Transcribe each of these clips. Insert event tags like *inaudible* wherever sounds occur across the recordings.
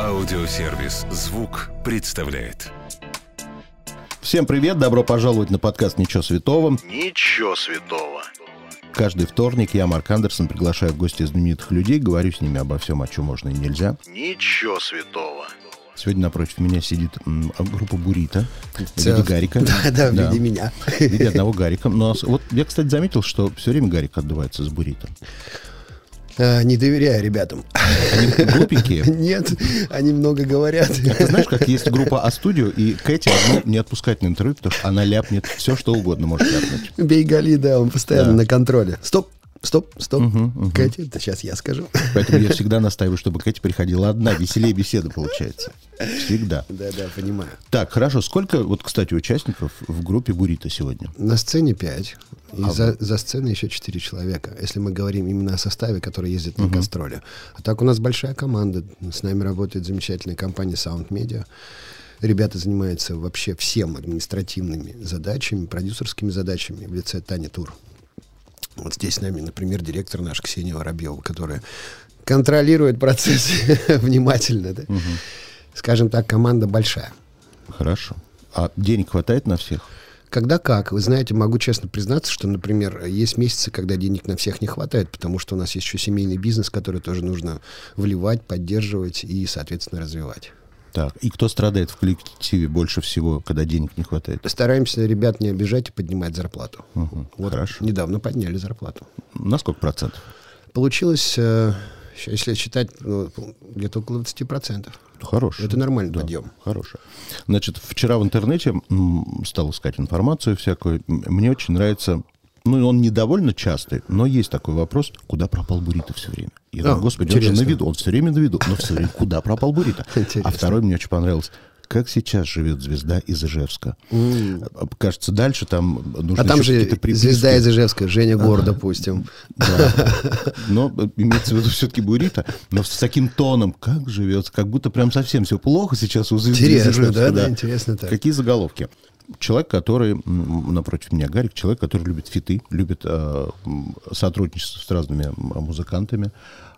Аудиосервис «Звук» представляет. Всем привет, добро пожаловать на подкаст «Ничего святого». Ничего святого. Каждый вторник я, Марк Андерсон, приглашаю в гости знаменитых людей, говорю с ними обо всем, о чем можно и нельзя. Ничего святого. Сегодня напротив меня сидит м, группа Бурита в виде Гарика. *laughs* Да, да, в виде меня. В виде одного Гарика. Но вот я, кстати, заметил, что все время Гарик отдувается с Бурита. А, Не доверяю ребятам. Они глупенькие. *laughs* Нет, они много говорят. Ты знаешь, как есть группа А-студио, и Кэти одну не отпускать на интервью, потому что она ляпнет все, что угодно может ляпнуть. Бейгали, да, он постоянно Да. на контроле. Стоп, стоп, стоп. Катя, это сейчас я скажу. Поэтому я *laughs* всегда настаиваю, чтобы Кэти приходила одна. Веселее беседа получается. Всегда. Да, да, понимаю. Так, хорошо. Сколько, вот, кстати, участников в группе Бурита сегодня? На сцене 5, и А за, за сценой еще 4 человека, если мы говорим именно о составе, который ездит на гастроли. А так у нас большая команда, с нами работает замечательная компания Sound Media. Ребята занимаются вообще всем административными задачами, продюсерскими задачами в лице Тани Тур. Вот здесь с нами, например, директор наш Ксения Воробьева, которая контролирует процесс *laughs* внимательно. да. Скажем так, команда большая. Хорошо. А денег хватает на всех? Когда как. Вы знаете, могу честно признаться, что, например, есть месяцы, когда денег на всех не хватает, потому что у нас есть еще семейный бизнес, который тоже нужно вливать, поддерживать и, соответственно, развивать. Так. И кто страдает в коллективе больше всего, когда денег не хватает? Стараемся ребят не обижать и поднимать зарплату. Мгм. Вот Хорошо. недавно подняли зарплату. На сколько процентов? Получилось, э, если считать, ну, где-то около 20%. Хороший. Это нормальный Да, подъем. Хороший. Значит, вчера в интернете стал искать информацию всякую. Мне очень нравится... Ну, он не довольно частый, но есть такой вопрос, куда пропал Бурита все время. Я А, думаю, господи, он же интересно. на виду, он все время на виду, но все время куда пропал Бурита? *laughs* А Интересно. второй мне очень понравился. Как сейчас живет звезда из Ижевска? А, Кажется, дальше там нужно А там же звезда из Ижевска, Женя Гор, допустим. Да. *laughs* Но э, имеется в виду все-таки Burito, но с таким тоном, как живет, как будто прям совсем все плохо сейчас у звезды из Интересно, Ижевска, да, да, интересно так. Какие заголовки? Человек, который, напротив меня, Гарик, человек, который любит фиты, любит э, сотрудничество с разными музыкантами.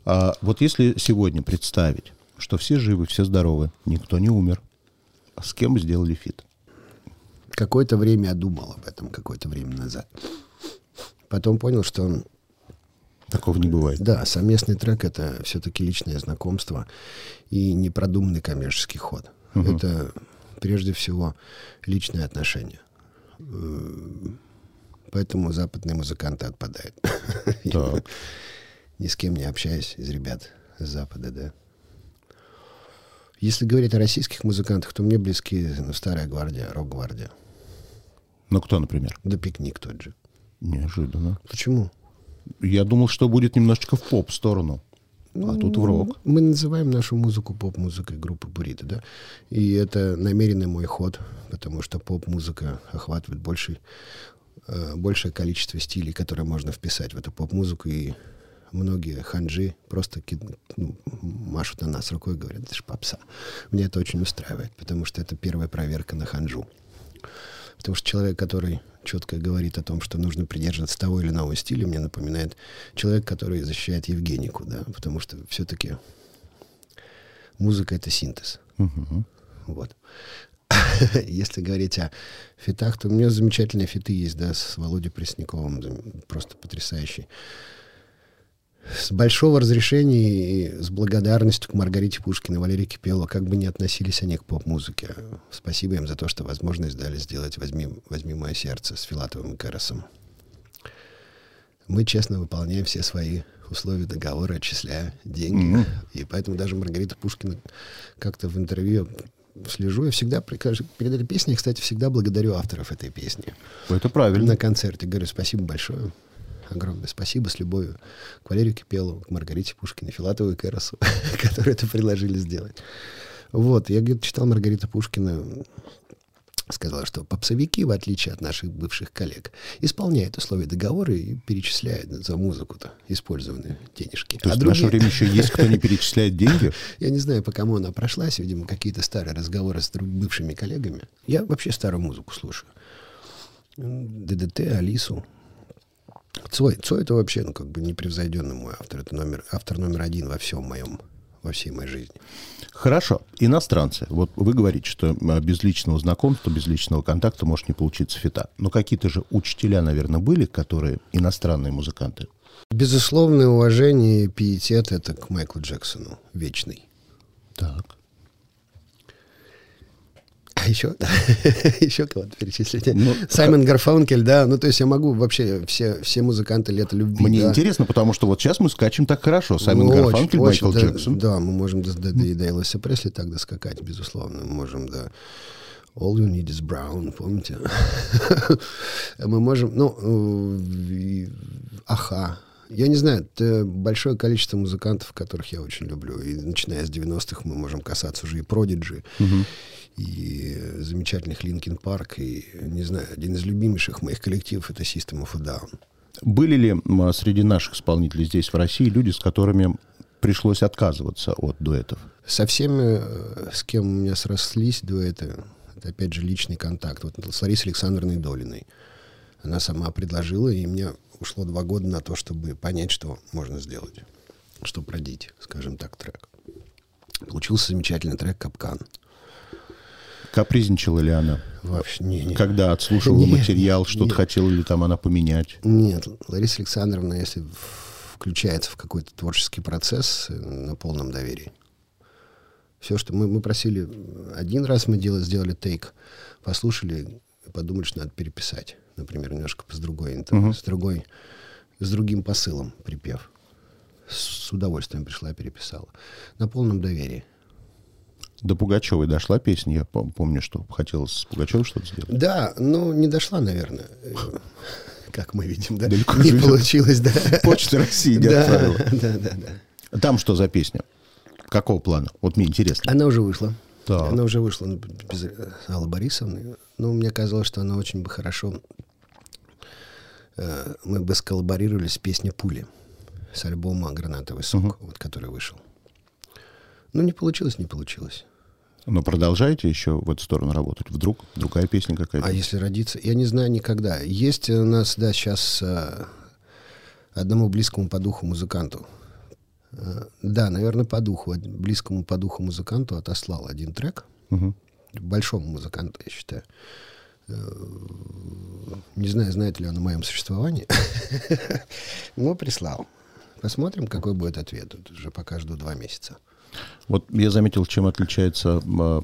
А вот если сегодня представить, что все живы, все здоровы, никто не умер, с кем сделали фит? Какое-то время я думал об этом, какое-то время назад. Потом понял, что Такого не бывает. Да, совместный трек это все-таки личное знакомство и непродуманный коммерческий ход. Это прежде всего личные отношения. Э, Поэтому западные музыканты отпадают. *laughs* Так. Ни с кем не общаюсь из ребят с Запада, да. Если говорить о российских музыкантах, то мне близки ну, старая гвардия, рок-гвардия. Ну, кто, например? Да пикник тот же. Неожиданно. Почему? Я думал, что будет немножечко в поп-сторону. А тут в рок. Мы называем нашу музыку поп-музыкой группы Бурита, да. И это намеренный мой ход, потому что поп-музыка охватывает больший, э, большее количество стилей, которые можно вписать в эту поп-музыку. И многие ханжи просто ки- ну, машут на нас рукой и говорят, это же попса. Мне это очень устраивает, потому что это первая проверка на ханжу. Потому что человек, который четко говорит о том, что нужно придерживаться того или иного стиля, мне напоминает человек, который защищает Евгенику, да, потому что все-таки музыка это синтез. Мгм. Вот. *laughs* Если говорить о фитах, то у меня замечательные фиты есть, да, с Володей Пресняковым, просто потрясающий. С большого разрешения и с благодарностью к Маргарите Пушкиной, Валерии Кипелову, как бы ни относились они к поп-музыке. Спасибо им за то, что возможность дали сделать «Возьми, возьми мое сердце» с Филатовым и Кэросом. Мы честно выполняем все свои условия договора, отчисляя деньги. И поэтому даже Маргарита Пушкина как-то в интервью слежу. Я всегда перед этой песней, кстати, всегда благодарю авторов этой песни. Это правильно. На концерте говорю спасибо большое. Огромное спасибо с любовью к Валерию Кипелову, к Маргарите Пушкиной, Филатову и Кэросу, *laughs* которые это предложили сделать. Вот, я где-то читал Маргарита Пушкина, сказала, что попсовики, в отличие от наших бывших коллег, исполняют условия договора и перечисляют за музыку-то использованные денежки. То А есть в наше другие- время еще есть, кто не перечисляет деньги? *laughs* я не знаю, по кому она прошлась, видимо, какие-то старые разговоры с бывшими коллегами. Я вообще старую музыку слушаю. ДДТ, Алису. Цой. Цой это вообще, ну, как бы непревзойденный мой автор. Это номер, автор номер один во всем моем во всей моей жизни. Хорошо. Иностранцы. Вот вы говорите, что а, без личного знакомства, без личного контакта может не получиться фита. Но какие-то же учителя, наверное, были, которые иностранные музыканты. Безусловное уважение и пиетет это к Майклу Джексону. Вечный. Так. Еще, *laughs* еще кого-то перечислить. Ну, Саймон Гарфанкель, да. Ну, то есть я могу вообще все, все музыканты лета любви. Мне да. интересно, потому что вот сейчас мы скачем так хорошо. Саймон Ну, Гарфанкель, очень, Майкл да, Джексон. Да, мы можем до, до, до, до Элвиса Пресли так доскакать, безусловно. Мы можем до All You Need Is Brown, помните? *laughs* мы можем, ну, э, аха. Я не знаю, это большое количество музыкантов, которых я очень люблю. И начиная с 90-х мы можем касаться уже и Продиджи, и замечательных Linkin Park, и, не знаю, один из любимейших моих коллективов — это System of a Down. Были ли среди наших исполнителей здесь, в России, люди, с которыми пришлось отказываться от дуэтов? Со всеми, э, с кем у меня срослись дуэты, это опять же личный контакт. Вот с Ларисой Александровной Долиной. Она сама предложила, и мне ушло два года на то, чтобы понять, что можно сделать. Что продить, скажем так, трек. Получился замечательный трек «Капкан». Капризничала ли она? Вообще, не, не. Когда отслушивала Нет, материал, что-то хотела ли там она поменять? Нет, Лариса Александровна, если включается в какой-то творческий процесс, э, на полном доверии. Все, что мы, мы просили, один раз мы делали, сделали тейк, послушали подумали, что надо переписать. Например, немножко с другой, интон- с другой, с другим посылом припев. С удовольствием пришла, переписала. На полном доверии. До Пугачевой дошла песня. Я пом- помню, что хотелось с Пугачевой что-то сделать. Да, но не дошла, наверное. *laughs* Как мы видим, да? Далеко не получилось, да. Почта России не отправила. да, да, да. Там что за песня? Какого плана? Вот мне интересно. Она уже вышла. Так. Она уже вышла ну, без э, Аллы Борисовны. Но мне казалось, что она очень бы хорошо... э, мы бы сколлаборировали с песней «Пули» с альбома «Гранатовый сок», вот, который вышел. Ну, не получилось, не получилось. Но продолжаете еще в эту сторону работать? Вдруг другая песня какая-то? А если родиться? Я не знаю никогда. Есть у нас, да, сейчас э, одному близкому по духу музыканту. э, да, наверное, по духу, близкому по духу музыканту отослал один трек. Мгм. Большому музыканту, я считаю. Э, Не знаю, знает ли он о моем существовании. *laughs* Но прислал. Посмотрим, какой будет ответ. Тут уже пока жду два месяца. Вот я заметил, чем отличается, э,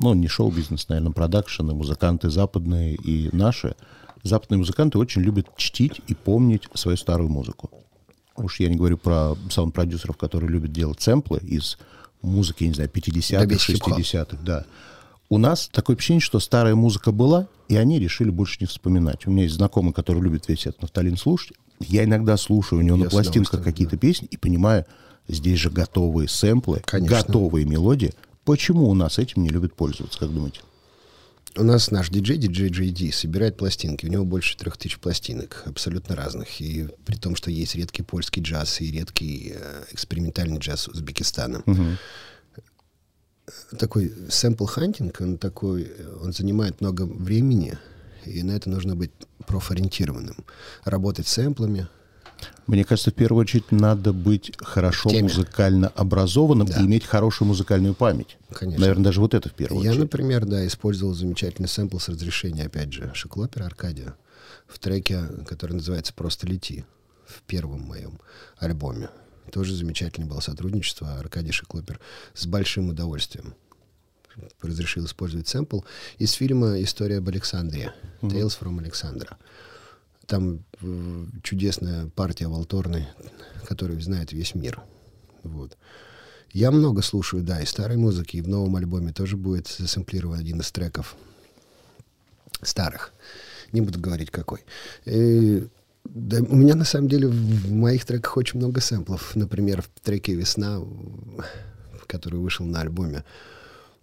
ну, не шоу-бизнес, наверное, продакшены, музыканты западные и наши. Западные музыканты очень любят чтить и помнить свою старую музыку. Уж я не говорю про саунд-продюсеров, которые любят делать сэмплы из музыки, я не знаю, 50-х, Да без хип-хоп. 60-х, да. У нас такое ощущение, что старая музыка была, и они решили больше не вспоминать. У меня есть знакомый, который любит весь этот нафталин слушать. Я иногда слушаю у него Я на пластинках какие-то песни и понимаю, здесь же готовые сэмплы, Конечно. готовые мелодии. Почему у нас этим не любят пользоваться, как думаете? У нас наш диджей, диджей JD, собирает пластинки. У него больше трех тысяч пластинок, абсолютно разных. И при том, что есть редкий польский джаз и редкий э, экспериментальный джаз Узбекистана. Такой sample-hunting, он такой, э, он занимает много времени, и на это нужно быть профориентированным. Работать с сэмплами. Мне кажется, в первую очередь надо быть хорошо теме. музыкально образованным Да. и иметь хорошую музыкальную память. Конечно. Наверное, даже вот это в первую Я, очередь. например, да, использовал замечательный сэмпл с разрешения, опять же, Шилклопера Аркадия в треке, который называется «Просто лети», в первом моем альбоме. Тоже замечательное было сотрудничество. Аркадий Шиклопер с большим удовольствием разрешил использовать сэмпл из фильма «История об Александре» «Tales from Alexandra». Там э, чудесная партия Волторны, которую знает весь мир. Вот. Я много слушаю, да, и старой музыки, и в новом альбоме тоже будет засэмплирован один из треков старых. Не буду говорить какой. И, да, у меня на самом деле в моих треках очень много сэмплов. Например, в треке «Весна», который вышел на альбоме э,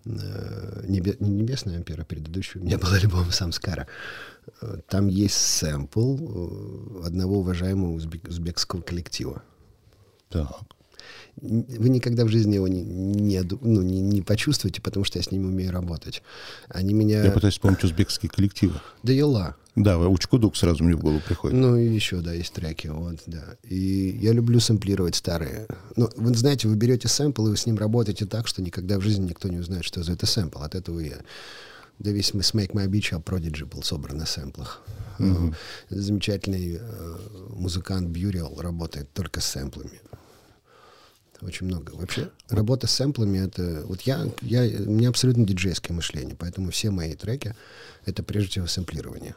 Небе- не «Небесная опера», предыдущий у меня был альбом «Самскара». Э, Там есть сэмпл э, одного уважаемого узбек- узбекского коллектива. Так. Вы никогда в жизни его не, не, ну, не, не почувствуете, потому что я с ними умею работать. Они меня... Я пытаюсь вспомнить узбекские коллективы. Да Йола. Да, Учкудук сразу мне в голову приходит. Ну, и еще, да, есть треки, вот, да. И я люблю сэмплировать старые. Ну, вы знаете, вы берете сэмпл, и вы с ним работаете так, что никогда в жизни никто не узнает, что за это сэмпл. От этого я... Да весь Make My Beach, а Prodigy был собран на сэмплах. Mm-hmm. Замечательный э, музыкант Бьюриал работает только с сэмплами. Очень много. Вообще, работа с сэмплами это. Вот я, я, у меня абсолютно диджейское мышление, поэтому все мои треки это прежде всего сэмплирование.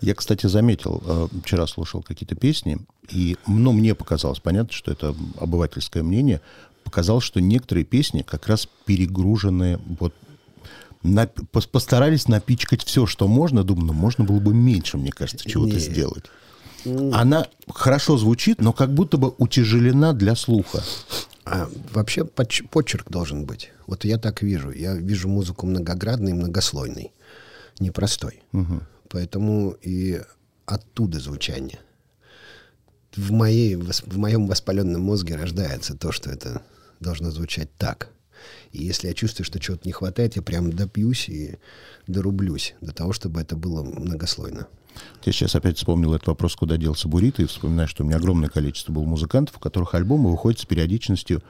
Я, кстати, заметил, э, вчера слушал какие-то песни, и ну, мне показалось, понятно, что это обывательское мнение, показалось, что некоторые песни как раз перегружены, вот на, постарались напичкать все, что можно. Думаю, ну, можно было бы меньше, мне кажется, чего-то сделать. Она хорошо звучит, но как будто бы утяжелена для слуха. А, вообще почерк должен быть. Вот я так вижу. Я вижу музыку многоградной, многослойной, непростой. Угу. Поэтому и оттуда звучание. В, моей, в моем воспаленном мозге рождается то, что это должно звучать так. И если я чувствую, что чего-то не хватает, я прям допьюсь и дорублюсь до того, чтобы это было многослойно. Я сейчас опять вспомнил этот вопрос, куда делся Бурит, и вспоминаю, что у меня огромное количество было музыкантов, у которых альбомы выходят с периодичностью,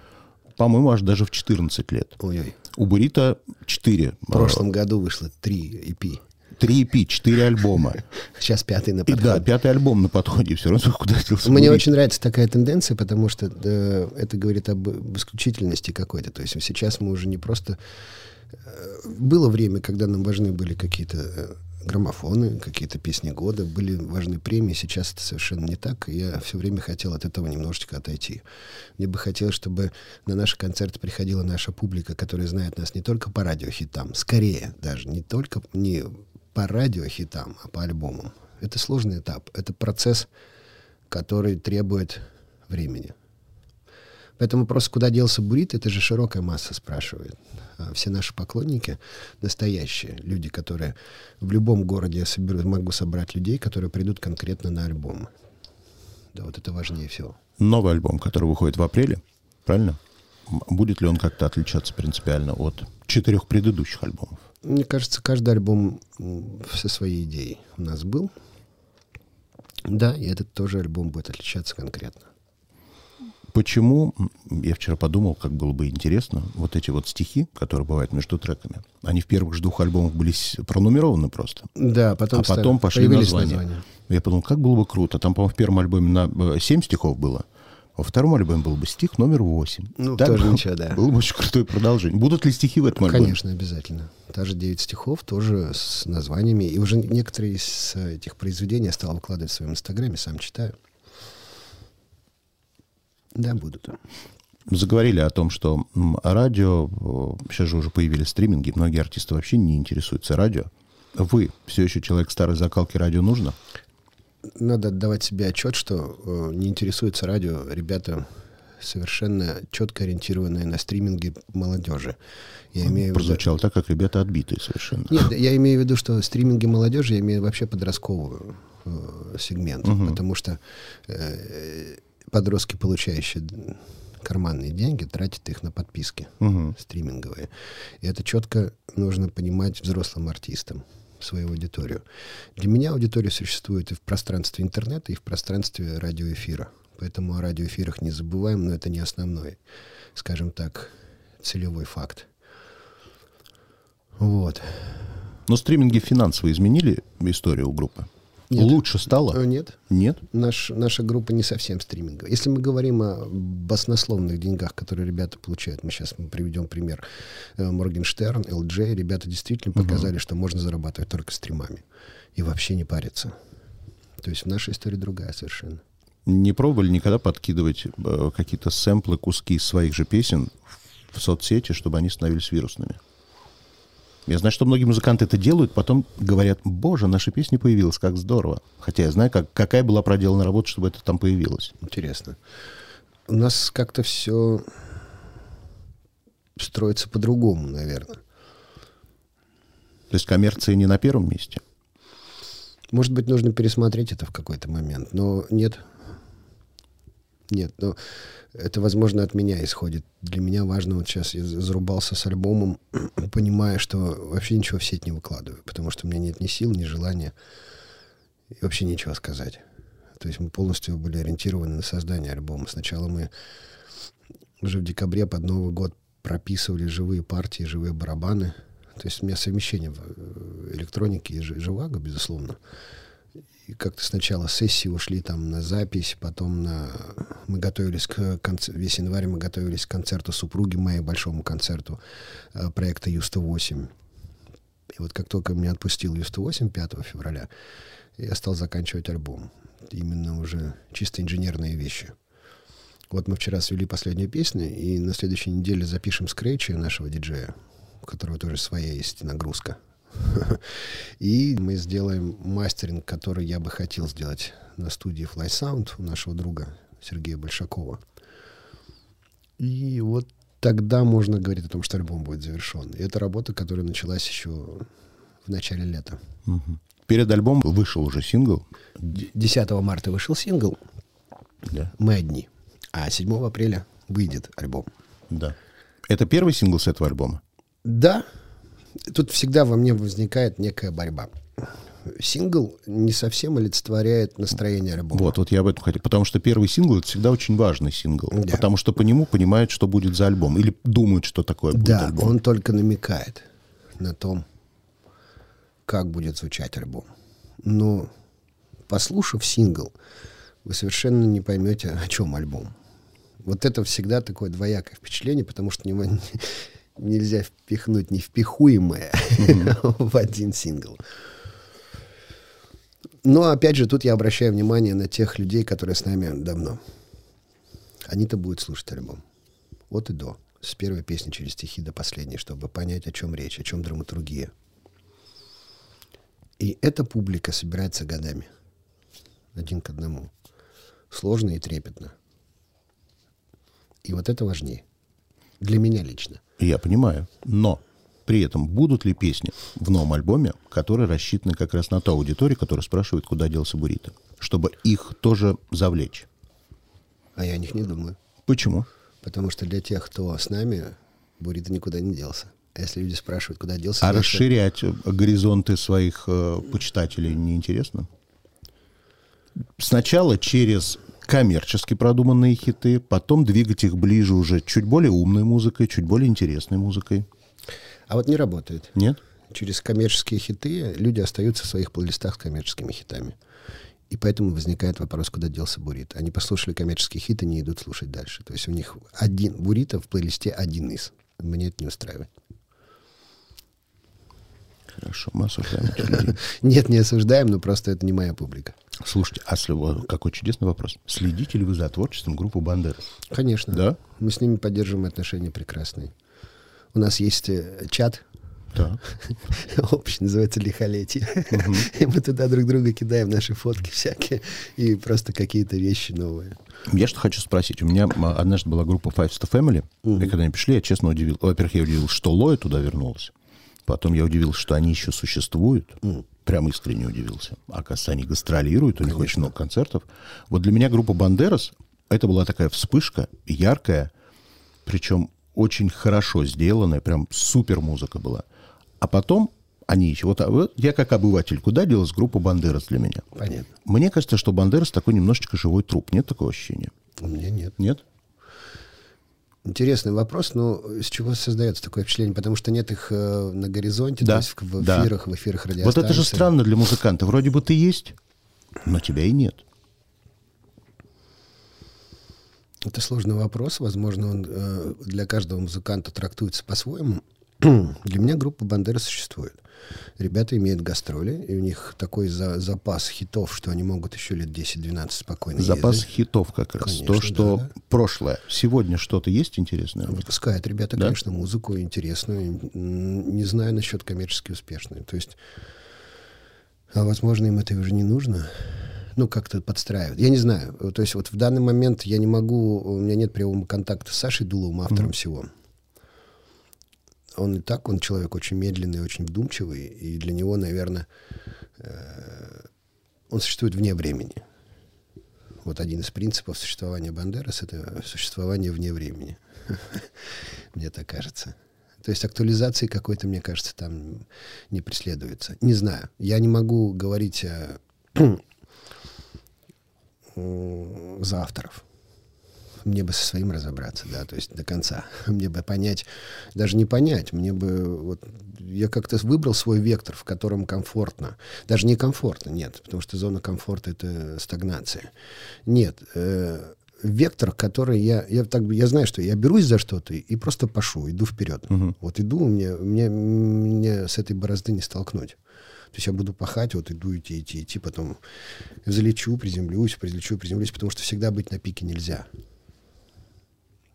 по-моему, аж даже в 14 лет. Ой-ой. У Бурита 4. В прошлом году вышло 3 EP. Три EP, четыре альбома. Сейчас пятый на подходе. И да, пятый альбом на подходе. Все равно куда делся. Мне очень нравится такая тенденция, потому что э, это говорит об исключительности какой-то. То есть сейчас мы уже не просто... Э, было время, когда нам важны были какие-то э, граммофоны, какие-то песни года, были важны премии. Сейчас это совершенно не так. я все время хотел от этого немножечко отойти. Мне бы хотелось, чтобы на наши концерты приходила наша публика, которая знает нас не только по радиохитам, скорее даже, не только не по радиохитам, а по альбомам. Это сложный этап. Это процесс, который требует времени. Поэтому просто куда делся Бурит, это же широкая масса спрашивает. А все наши поклонники настоящие, люди, которые в любом городе я соберу, могу собрать людей, которые придут конкретно на альбом. Да, вот это важнее всего. Новый альбом, который выходит в апреле, правильно? Будет ли он как-то отличаться принципиально от четырех предыдущих альбомов? Мне кажется, каждый альбом со своей идеей у нас был. Да, и этот тоже альбом будет отличаться конкретно. Почему, я вчера подумал, как было бы интересно, вот эти вот стихи, которые бывают между треками, они в первых же двух альбомах были пронумерованы просто. Да, потом, а потом пошли названия. названия. Я подумал, как было бы круто. Там, по-моему, в первом альбоме на 7 стихов было. Во втором альбоме был бы стих номер 8. Ну, так тоже ничего, да. Было бы очень крутое продолжение. Будут ли стихи в этом альбоме? Конечно, обязательно. Даже 9 стихов, тоже с названиями. И уже некоторые из этих произведений я стал выкладывать в своем инстаграме, сам читаю. Да, будут. Заговорили о том, что радио, сейчас же уже появились стриминги, многие артисты вообще не интересуются радио. Вы все еще человек старой закалки, радио нужно? Надо отдавать себе отчет, что э, не интересуется радио ребята совершенно четко ориентированные на стриминги молодежи. Я имею Прозвучало виду... так, как ребята отбитые совершенно. Нет, я имею в виду, что стриминги молодежи, я имею вообще подростковый э, сегмент, угу. потому что э, подростки, получающие карманные деньги, тратят их на подписки угу. стриминговые. И это четко нужно понимать взрослым артистам свою аудиторию. Для меня аудитория существует и в пространстве интернета, и в пространстве радиоэфира. Поэтому о радиоэфирах не забываем, но это не основной, скажем так, целевой факт. Вот. Но стриминги финансово изменили историю у группы? Нет. Лучше стало? Э, нет. Нет? Наш, наша группа не совсем стриминговая. Если мы говорим о баснословных деньгах, которые ребята получают, мы сейчас приведем пример Моргенштерн, LJ, ребята действительно показали, угу. что можно зарабатывать только стримами. И вообще не париться. То есть в нашей истории другая совершенно. Не пробовали никогда подкидывать э, какие-то сэмплы, куски из своих же песен в соцсети, чтобы они становились вирусными? Я знаю, что многие музыканты это делают, потом говорят, боже, наша песня появилась, как здорово. Хотя я знаю, как, какая была проделана работа, чтобы это там появилось. Интересно. У нас как-то все строится по-другому, наверное. То есть коммерция не на первом месте? Может быть, нужно пересмотреть это в какой-то момент, но нет. Нет, но это, возможно, от меня исходит. Для меня важно, вот сейчас я зарубался с альбомом, *clears throat* понимая, что вообще ничего в сеть не выкладываю, потому что у меня нет ни сил, ни желания, и вообще нечего сказать. То есть мы полностью были ориентированы на создание альбома. Сначала мы уже в декабре под Новый год прописывали живые партии, живые барабаны. То есть у меня совмещение в электронике и живаго, безусловно. И как-то сначала сессии ушли там на запись, потом на... мы готовились к концерту, весь январь мы готовились к концерту супруги моей, большому концерту э, проекта Ю-108. И вот как только меня отпустил Ю-108 5 февраля, я стал заканчивать альбом. Именно уже чисто инженерные вещи. Вот мы вчера свели последнюю песню, и на следующей неделе запишем скретчи нашего диджея, у которого тоже своя есть нагрузка. *laughs* И мы сделаем мастеринг, который я бы хотел сделать на студии Fly Sound у нашего друга Сергея Большакова. И вот тогда можно говорить о том, что альбом будет завершен. И это работа, которая началась еще в начале лета. Перед альбомом вышел уже сингл. 10 марта вышел сингл Да. «Мы одни». А 7 апреля выйдет альбом. Да. Это первый сингл с этого альбома? Да, тут всегда во мне возникает некая борьба. Сингл не совсем олицетворяет настроение альбома. Вот, вот я об этом хотел. Потому что первый сингл это всегда очень важный сингл. Да. Потому что по нему понимают, что будет за альбом. Или думают, что такое будет Да, альбом. он только намекает на том, как будет звучать альбом. Но послушав сингл, вы совершенно не поймете, о чем альбом. Вот это всегда такое двоякое впечатление, потому что него не- нельзя впихнуть невпихуемое в один сингл. Но опять же, тут я обращаю внимание на тех людей, которые с нами давно. Они-то будут слушать альбом. От и до. С первой песни через стихи до последней, чтобы понять, о чем речь, о чем драматургия. И эта публика собирается годами. Один к одному. Сложно и трепетно. И вот это важнее. Для меня лично. Я понимаю. Но при этом будут ли песни в новом альбоме, которые рассчитаны как раз на ту аудиторию, которая спрашивает, куда делся Бурита? Чтобы их тоже завлечь. А я о них не думаю. Почему? Потому что для тех, кто с нами, Бурита никуда не делся. А если люди спрашивают, куда делся... А расширять э, горизонты своих э, почитателей неинтересно? Сначала через коммерчески продуманные хиты, потом двигать их ближе уже чуть более умной музыкой, чуть более интересной музыкой. А вот не работает. Нет? Через коммерческие хиты люди остаются в своих плейлистах с коммерческими хитами. И поэтому возникает вопрос, куда делся Бурит. Они послушали коммерческие хиты, не идут слушать дальше. То есть у них один Бурита в плейлисте один из. Мне это не устраивает. Хорошо, мы осуждаем. *laughs* Нет, не осуждаем, но просто это не моя публика. Слушайте, а вот какой чудесный вопрос. Следите ли вы за творчеством группы Бандерас? Конечно. Да? Мы с ними поддерживаем отношения прекрасные. У нас есть э, чат, Да. *laughs* общий, называется «Лихолетие». *laughs* И мы туда друг друга кидаем наши фотки всякие и просто какие-то вещи новые. Я что хочу спросить. У меня м, однажды была группа Five Star Family. И когда они пришли, я честно удивил. Во-первых, я удивился, что Лоя туда вернулась. Потом я удивился, что они еще существуют. Прям искренне удивился. Оказывается, они гастролируют, у них очень много концертов. Вот для меня группа Бандерас это была такая вспышка, яркая, причем очень хорошо сделанная, прям супер музыка была. А потом они еще... Вот, а вот я как обыватель, куда делась группа Бандерас для меня? Понятно. Мне кажется, что Бандерас такой немножечко живой труп. Нет такого ощущения? У меня нет. Нет? Интересный вопрос, но с чего создается такое впечатление? Потому что нет их э, на горизонте, Да, то есть в, в да. эфирах, в эфирах Вот радиостанций. это же странно для музыканта. Вроде бы ты есть, но тебя и нет. Это сложный вопрос. Возможно, он э, для каждого музыканта трактуется по-своему. *clears throat* для меня группа Бандера существует. Ребята имеют гастроли, и у них такой за- запас хитов, что они могут еще лет 10-12 спокойно Запас ездить. хитов как раз. Конечно, То, что да, да. прошлое. Сегодня что-то есть интересное? Выпускают ребята, Да? конечно, музыку интересную. Не знаю насчет коммерчески успешную. То есть, а возможно, им это уже не нужно. Ну, как-то подстраивают. Я не знаю. То есть, вот в данный момент я не могу, у меня нет прямого контакта с Сашей Дуловым, автором всего. Он и так, он человек очень медленный, очень вдумчивый, и для него, наверное, э, он существует вне времени. Вот один из принципов существования Бандерас — это существование вне времени. *laughs* Мне так кажется. То есть актуализации какой-то, мне кажется, там не преследуется. Не знаю. Я не могу говорить *clears throat* за авторов. Мне бы со своим разобраться, да, то есть до конца. *laughs* Мне бы понять, даже не понять, мне бы вот я как-то выбрал свой вектор, в котором комфортно. Даже не комфортно, нет, потому что зона комфорта это стагнация. Нет, э, вектор, который я, я так я знаю, что я берусь за что-то и просто пошу, иду вперед. Мгм. Вот иду, мне, мне, мне с этой борозды не столкнуть. То есть я буду пахать, вот иду идти, идти, идти, потом залечу, приземлюсь, приземлю, приземлюсь, потому что всегда быть на пике нельзя.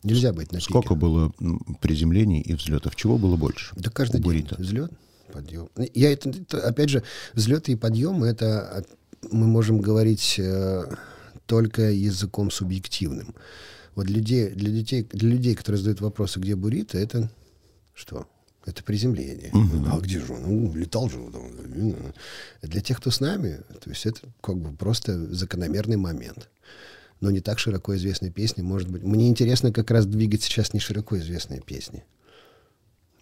Нельзя быть на Сколько пике. было м, приземлений и взлетов? Чего было больше? Да каждый день взлет, подъем. Я это, это, опять же, взлеты и подъемы, это а, мы можем говорить э, только языком субъективным. Вот для людей, для, детей, для людей, которые задают вопросы, где Бурита, это что? Это приземление. А где же он? Ну, летал же. там. Для тех, кто с нами, то есть это как бы просто закономерный момент. Но не так широко известные песни, может быть. Мне интересно как раз двигать сейчас не широко известные песни.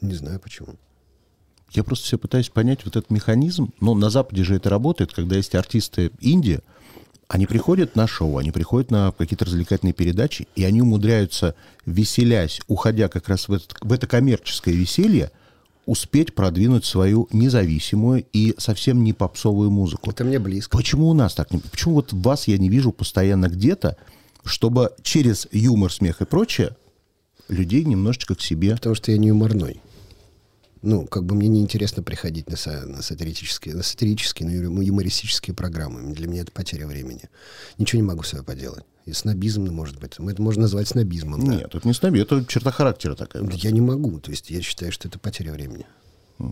Не знаю почему. Я просто все пытаюсь понять вот этот механизм. Но на Западе же это работает, когда есть артисты Индии, они приходят на шоу, они приходят на какие-то развлекательные передачи, и они умудряются, веселясь, уходя как раз в, этот- в это коммерческое веселье, успеть продвинуть свою независимую и совсем не попсовую музыку. Это мне близко. Почему у нас так не... Почему вот вас я не вижу постоянно где-то, чтобы через юмор, смех и прочее людей немножечко к себе... Потому что я не юморной. Ну, как бы мне неинтересно приходить на, са- на сатирические, на сатирические, на юмористические программы. Для меня это потеря времени. Ничего не могу с собой поделать. И снобизм, может быть. Это можно назвать снобизмом. да. Нет, это не снобизм, это черта характера такая. Я не могу. То есть я считаю, что это потеря времени. *laughs*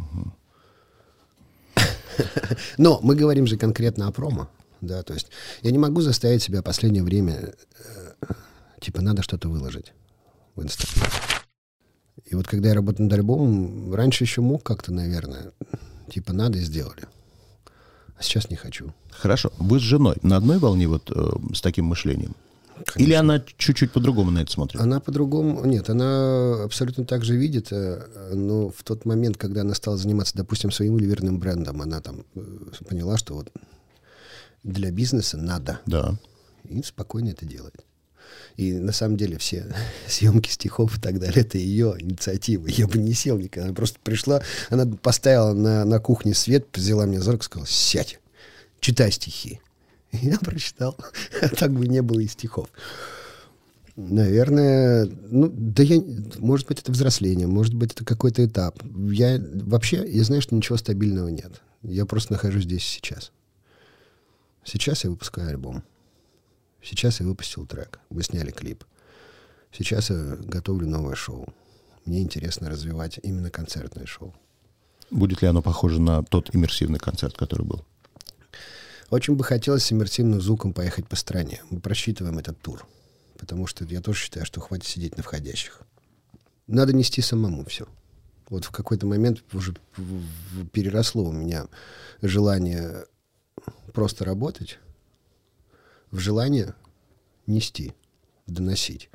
Но мы говорим же конкретно о промо. Да, то есть я не могу заставить себя последнее время, э, типа, надо что-то выложить в Инстаграм. И вот когда я работал над альбомом, раньше еще мог как-то, наверное, типа, надо и сделали. А сейчас не хочу. Хорошо. Вы с женой на одной волне вот э, с таким мышлением? Или она чуть-чуть по-другому на это смотрит? Она по-другому... Нет, она абсолютно так же видит, э, но в тот момент, когда она стала заниматься, допустим, своим ливерным брендом, она там э, поняла, что вот для бизнеса надо. Да. И спокойно это делает. И на самом деле все *laughs* съемки стихов и так далее, это ее инициатива. Я бы не сел никогда. Она просто пришла, она поставила на, на кухне свет, взяла мне за руку сказала, сядь, читай стихи. *laughs* Я прочитал. *laughs* А так бы не было и стихов. Наверное, ну, да я, может быть, это взросление, может быть, это какой-то этап. Я вообще, я знаю, что ничего стабильного нет. Я просто нахожусь здесь сейчас. Сейчас я выпускаю альбом. Сейчас я выпустил трек. Мы сняли клип. Сейчас я готовлю новое шоу. Мне интересно развивать именно концертное шоу. Будет ли оно похоже на тот иммерсивный концерт, который был? Очень бы хотелось с иммерсивным звуком поехать по стране. Мы просчитываем этот тур. Потому что я тоже считаю, что хватит сидеть на входящих. Надо нести самому все. Вот в какой-то момент уже переросло у меня желание просто работать в желание нести, доносить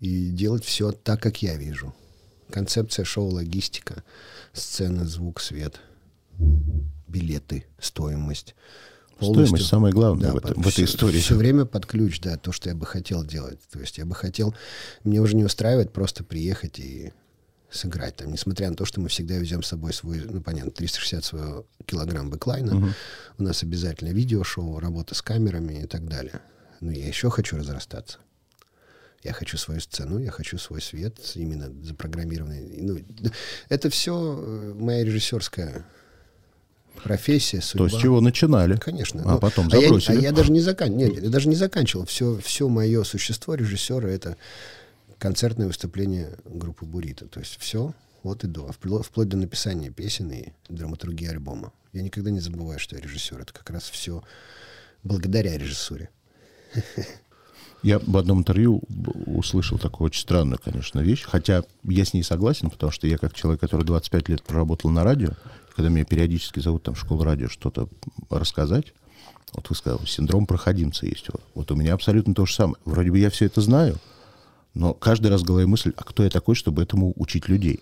и делать все так, как я вижу. Концепция шоу, логистика, сцена, звук, свет, билеты, стоимость. Стоимость самое главное в, этом- в этой истории. Все время под ключ, да, то, что я бы хотел делать. То есть я бы хотел, мне уже не устраивает просто приехать и сыграть там, несмотря на то, что мы всегда везем с собой свой, ну, понятно, 360 своего килограмм бэклайна, у нас обязательно видеошоу, работа с камерами и так далее. Но я еще хочу разрастаться. Я хочу свою сцену, я хочу свой свет, именно запрограммированный. Ну, это все моя режиссерская профессия, То судьба. с чего начинали? Конечно. А Ну, потом а я, забросили. а я даже не закан... Нет, я даже не заканчивал. Все, все мое существо режиссера это концертное выступление группы Бурита. То есть все от и до, впло- вплоть до написания песен и драматургии альбома. Я никогда не забываю, что я режиссер. Это как раз все благодаря режиссуре. Я в одном интервью услышал такую очень странную, конечно, вещь, хотя я с ней согласен, потому что я как человек, который 25 лет проработал на радио, когда меня периодически зовут там в школу радио что-то рассказать, Вот вы сказали, синдром проходимца есть. Вот, вот у меня абсолютно то же самое. Вроде бы я все это знаю, но каждый раз в голове мысль, а кто я такой, чтобы этому учить людей?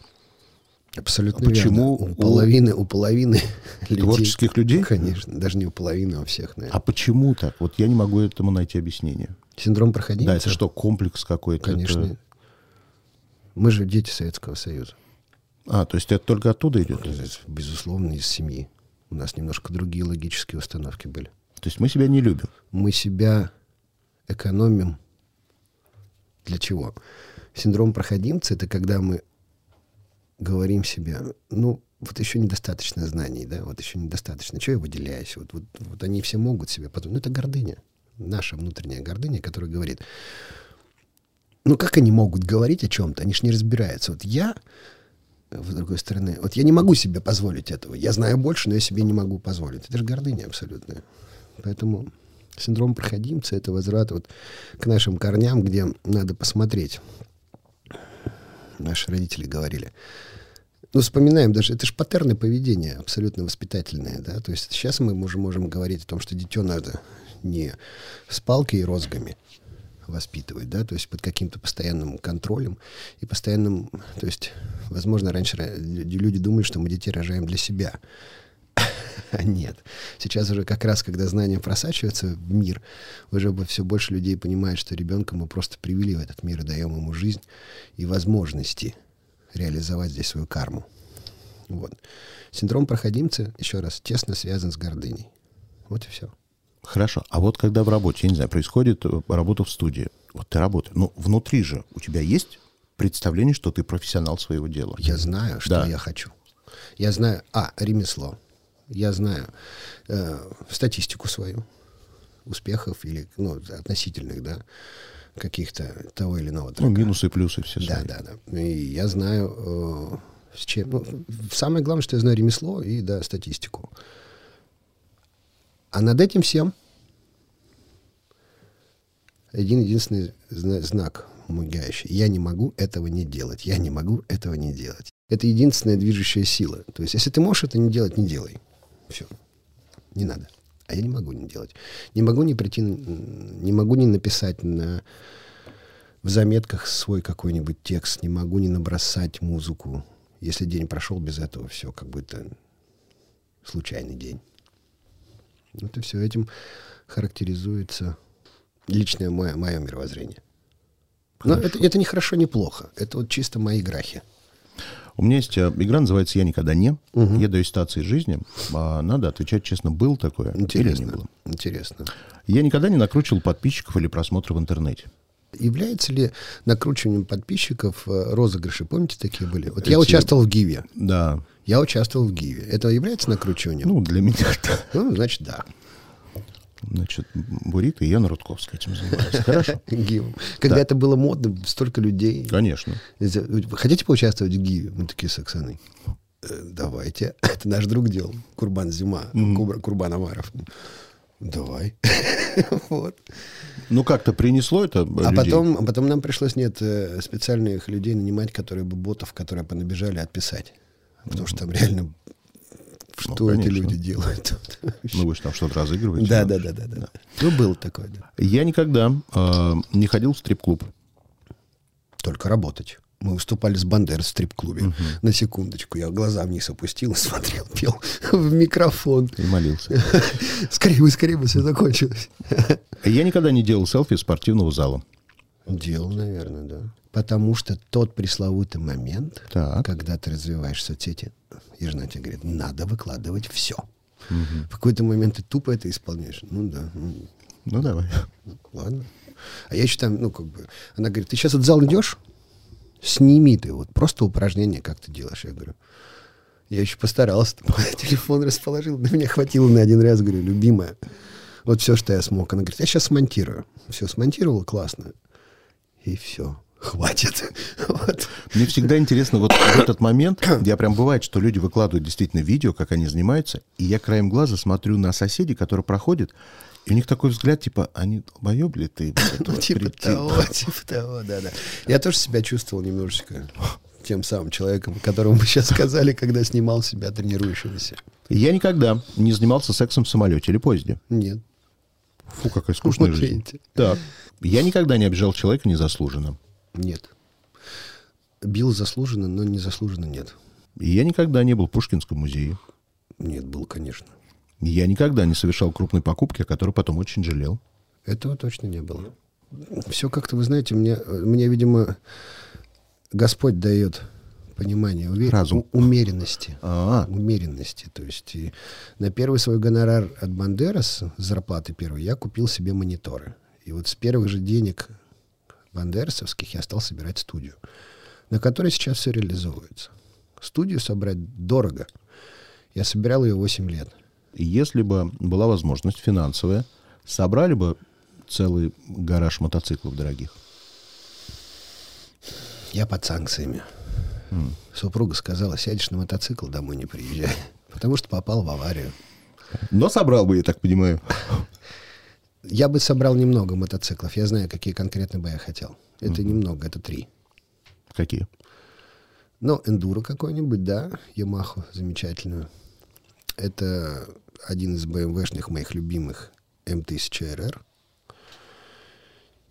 Абсолютно А почему верно. У у- половины, у половины *laughs* людей, Творческих людей? Конечно, даже не у половины, а у всех, наверное. А почему так? Вот я не могу этому найти объяснение. Синдром проходимца? Да, это что, комплекс какой-то? Конечно. Это- Мы же дети Советского Союза. А, то есть это только оттуда идет? То Безусловно, из семьи. У нас немножко другие логические установки были. есть мы себя не любим. Мы себя экономим для чего? Синдром проходимца — это когда мы говорим себе, ну, вот еще недостаточно знаний, да, вот еще недостаточно. Чего я выделяюсь? Вот, вот, вот они все могут себе потом... Ну, это гордыня. Наша внутренняя гордыня, которая говорит, ну, как они могут говорить о чем-то? Они же не разбираются. Вот я, с другой стороны, вот я не могу себе позволить этого. Я знаю больше, но я себе не могу позволить. Это же гордыня абсолютная. Поэтому синдром проходимца — это возврат вот к нашим корням, где надо посмотреть. Наши родители говорили. Ну, вспоминаем даже, это же паттерны поведения абсолютно воспитательные, да, то есть сейчас мы можем, можем говорить о том, что дитё надо не с палкой и розгами воспитывать, да, то есть под каким-то постоянным контролем и постоянным, то есть, возможно, раньше ра- люди думали, что мы детей рожаем для себя, *laughs* нет. Сейчас уже как раз, когда знания просачиваются в мир, уже все больше людей понимают, что ребенка мы просто привели в этот мир и даем ему жизнь и возможности реализовать здесь свою карму. Вот. Синдром проходимца, еще раз, тесно связан с гордыней. Вот и все. Хорошо. А вот когда в работе, я не знаю, происходит э, работа в студии, вот ты работаешь, ну, внутри же у тебя есть представление, что ты профессионал своего дела? Я знаю, что Да. я хочу. Я знаю, а, ремесло. Я знаю э, статистику свою успехов или, ну, относительных, да, каких-то того или иного Ну, трека. минусы и плюсы все Да, свои. да, да. И я знаю, э, с чем. Ну, самое главное, что я знаю ремесло и да, статистику. А над этим всем один единственный зна- знак мугающий. Я не могу этого не делать. Я не могу этого не делать. Это единственная движущая сила. То есть, если ты можешь это не делать, не делай. Все. Не надо. А я не могу не делать. Не могу не прийти, не могу не написать на в заметках свой какой-нибудь текст, не могу не набросать музыку. Если день прошел без этого, все, как будто случайный день. Вот и все этим характеризуется личное мое, мое мировоззрение. Но это, это не хорошо, не плохо. Это вот чисто мои грахи. У меня есть э, игра, называется «Я никогда не». Я даю ситуации из жизни. а надо отвечать честно, был такое или не Интересно. было. Интересно. Я никогда не накручивал подписчиков или просмотры в интернете. Является ли накручиванием подписчиков э, розыгрыши? Помните, такие были? Вот Эти- я участвовал в Гиве. Да. Я участвовал в Гиве. Это является накручиванием? Ну, для меня, *laughs* да. Ну, значит, да. Значит, Бурит и Яна Рудковская этим занимается. Хорошо. *laughs* Гивом. Когда Да. это было модно, столько людей. Конечно. Хотите поучаствовать в Гиве? Мы такие с Оксаной. «Э, Давайте. *laughs* Это наш друг делал. Курбан Зима. Курбан Амаров. Давай. *laughs* Вот. Ну, как-то принесло это А людей? потом, а потом нам пришлось, нет, э, специальных людей нанимать, которые бы ботов, которые понабежали, отписать. Потому что там реально что эти конечно. люди делают? Ну, вы же там что-то разыгрываете. Да, ну, да, да, да, да. Ну, был такой, да. Я никогда э, не ходил в стрип-клуб. Только работать. Мы выступали с Бандер в стрип-клубе. На секундочку. Я глаза вниз опустил и *laughs* смотрел, пел в микрофон. И молился. *laughs* Скорее бы, скорее бы, все закончилось. Я никогда не делал селфи из спортивного зала. Делал, наверное, да. Потому что тот пресловутый момент, Так. когда ты развиваешь соцсети, и жена тебе говорит, надо выкладывать все. В какой-то момент ты тупо это исполняешь. Ну да, ну, Ну, давай. ладно. А я еще там, ну, как бы, она говорит, ты сейчас в зал идешь, сними ты вот просто упражнение, как ты делаешь. Я говорю, я еще постарался, *laughs* телефон расположил, на меня хватило на один раз, говорю, любимая, вот все, что я смог. Она говорит, я сейчас смонтирую. Все, смонтировала, классно. И все, хватит. Вот. Мне всегда интересно, вот в этот момент, я прям бывает, что люди выкладывают действительно видео, как они занимаются, и я краем глаза смотрю на соседей, которые проходят, и у них такой взгляд, типа, они долбоеб ли ты? *laughs* Ну, типа прийти?» того, *laughs* типа того, да-да. Я тоже себя чувствовал немножечко тем самым человеком, которому мы сейчас сказали, когда снимал себя тренирующегося. Я никогда не занимался сексом в самолете или поезде. Нет. Фу, какая скучная жизнь. Так. Я никогда не обижал человека незаслуженно. Нет. Бил заслуженно, но незаслуженно нет. И я никогда не был в Пушкинском музее. Нет, был, конечно. Я никогда не совершал крупной покупки, о которой потом очень жалел. Этого точно не было. Все как-то, вы знаете, мне, мне видимо, Господь дает понимание, уве- Разум. у- умеренности. А, Умеренности. То есть и на первый свой гонорар от Бандерас, зарплаты первой, я купил себе мониторы. И вот с первых же денег бандерасовских я стал собирать студию, на которой сейчас все реализовывается. Студию собрать дорого. Я собирал ее 8 лет. если бы была возможность финансовая, собрали бы целый гараж мотоциклов дорогих. Я под санкциями. Супруга сказала, сядешь на мотоцикл, домой не приезжай. *laughs* Потому что попал в аварию. Но собрал бы, я так понимаю. *laughs* Я бы собрал немного мотоциклов. Я знаю, какие конкретно бы я хотел. Это немного, это три. Какие? Ну, эндуро какой-нибудь, да, Ямаху замечательную. Это один из BMW-шных моих любимых М1000RR.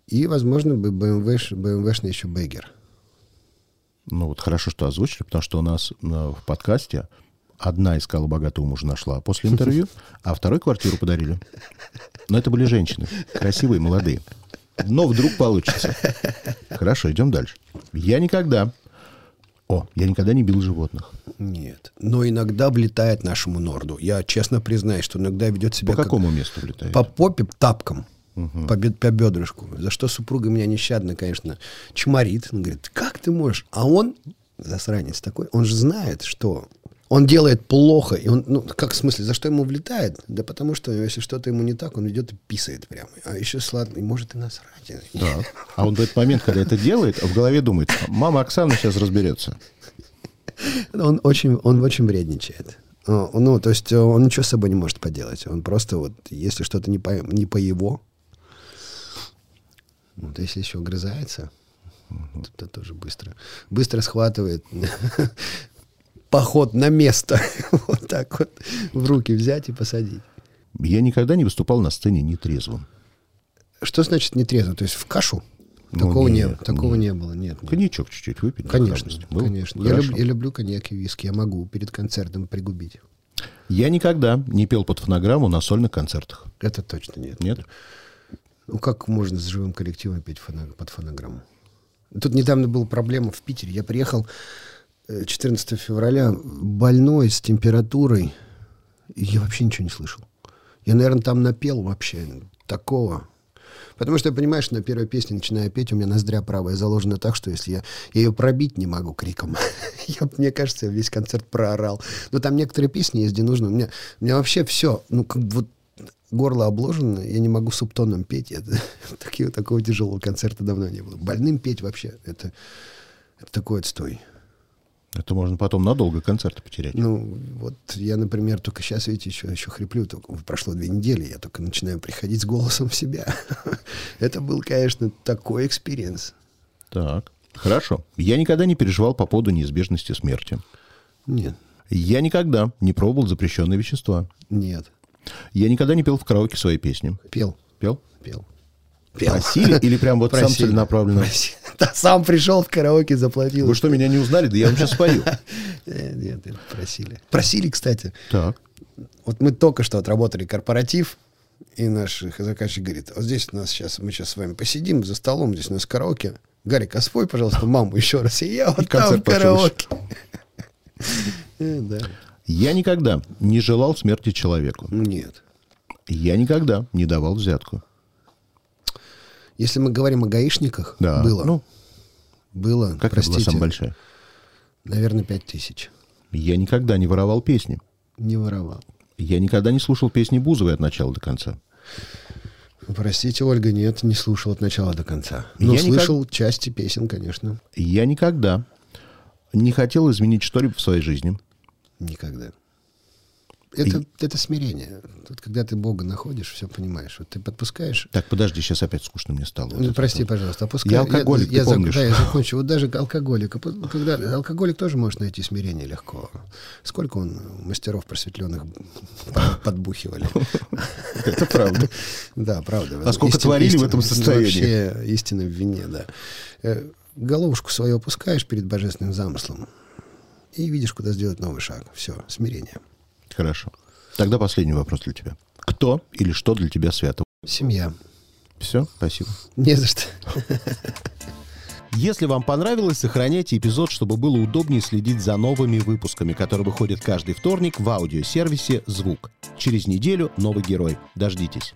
И, возможно, бы BMW, BMW-шный еще Бегер. Ну вот хорошо, что озвучили, потому что у нас э, в подкасте одна искала богатого мужа нашла после интервью, *laughs* а второй квартиру подарили. Но это были женщины, красивые, молодые. Но вдруг получится. Хорошо, идем дальше. Я никогда... О, я никогда не бил животных. Нет. Но иногда влетает нашему Норду. Я честно признаюсь, что иногда ведет себя По как- какому месту влетает? по попе тапком, по, бед- по бедрышку. За что супруга меня нещадно, конечно, чморит. Он говорит, как ты можешь? А он, засранец такой, он же знает, что он делает плохо. И он, ну, как в смысле, за что ему влетает? Да потому что, если что-то ему не так, он идет и писает прямо. А еще сладко, и может и насрать. Так. А он в этот момент, когда это делает, в голове думает, мама Оксана сейчас разберется. Он очень, он очень вредничает. О, Ну, то есть э, он ничего с собой не может поделать. Он просто вот, если что-то не по, не по его, вот если еще огрызается, то, то тоже быстро. Быстро схватывает *laughs* поход на место. *laughs* Вот так вот в руки взять и посадить. Я никогда не выступал на сцене нетрезвым. Что значит нетрезво? То есть в кашу? Ну, Такого, не, нет, такого нет. не было. Нет, нет. Коньячок чуть-чуть выпить. Конечно, конечно. Я, люб- я люблю коньяк и виски. Я могу перед концертом пригубить. Я никогда не пел под фонограмму на сольных концертах. Это точно нет. Нет? Ну как можно с живым коллективом петь фоно- под фонограмму? Тут недавно была проблема в Питере. Я приехал 14 февраля больной с температурой. И я вообще ничего не слышал. Я, наверное, там напел вообще такого. Потому что что на первой песне начинаю петь, у меня ноздря правая заложена так, что если я, я ее пробить не могу криком, *laughs* я, мне кажется, я весь концерт проорал. Но там некоторые песни есть, где нужно. У меня, у меня вообще все, ну, как вот горло обложено, я не могу субтоном петь. Это, *laughs* такие, такого тяжелого концерта давно не было. Больным петь вообще, это, это такой отстой. Это можно потом надолго концерты потерять. Ну, вот я, например, только сейчас, видите, еще, еще хриплю, только прошло две недели, я только начинаю приходить с голосом в себя. *laughs* Это был, конечно, такой experience. Так, хорошо. Я никогда не переживал по поводу неизбежности смерти. Нет, Я никогда не пробовал запрещенные вещества. нет. Я никогда не пел в караоке свои песни. Пел, Пел? пел. Просили или прям вот сам Просили. целенаправленно? Просили. Да, сам пришел в караоке, заплатил. Вы что, меня не узнали? Да я вам сейчас спою. *laughs* Э, Нет, нет, просили. Просили, кстати. Так. Вот мы только что отработали корпоратив, и наш заказчик говорит, вот здесь у нас сейчас, мы сейчас с вами посидим за столом, здесь у нас караоке. Гарик, а спой, пожалуйста, маму еще раз. И я вот там в караоке. *laughs* Э, Да. Я никогда не желал смерти человеку. Нет. Я никогда не давал взятку. Если мы говорим о гаишниках, Да. было. Ну, было, как это была простите, самая большая? наверное, пять тысяч. Я никогда не воровал песни. Не воровал. Я никогда не слушал песни Бузовой от начала до конца. Простите, Ольга, нет, не слушал от начала до конца. Но Я никак- слышал части песен, конечно. Я никогда не хотел изменить что-либо в своей жизни. Никогда. Это, это смирение. Вот когда ты Бога находишь, все понимаешь. Вот ты подпускаешь. Так, подожди, сейчас опять скучно мне стало. Вот Ну, это прости, вот. пожалуйста. Опускай. Я алкоголик, ты я, помнишь. Да, я *laughs* закончу. Вот даже алкоголик. Когда, алкоголик тоже может найти смирение легко. Сколько он мастеров просветленных подбухивали. *laughs* Это правда. *laughs* Да, правда. А сколько творили в этом состоянии? Вообще истина в вине, да. Э, Головушку свою опускаешь перед божественным замыслом и видишь, куда сделать новый шаг. Все, смирение. Хорошо. Тогда последний вопрос для тебя. Кто или что для тебя свято? Семья. Все, спасибо. Не за что. Если вам понравилось, сохраняйте эпизод, чтобы было удобнее следить за новыми выпусками, которые выходят каждый вторник в аудиосервисе «Звук». Через неделю новый герой. Дождитесь.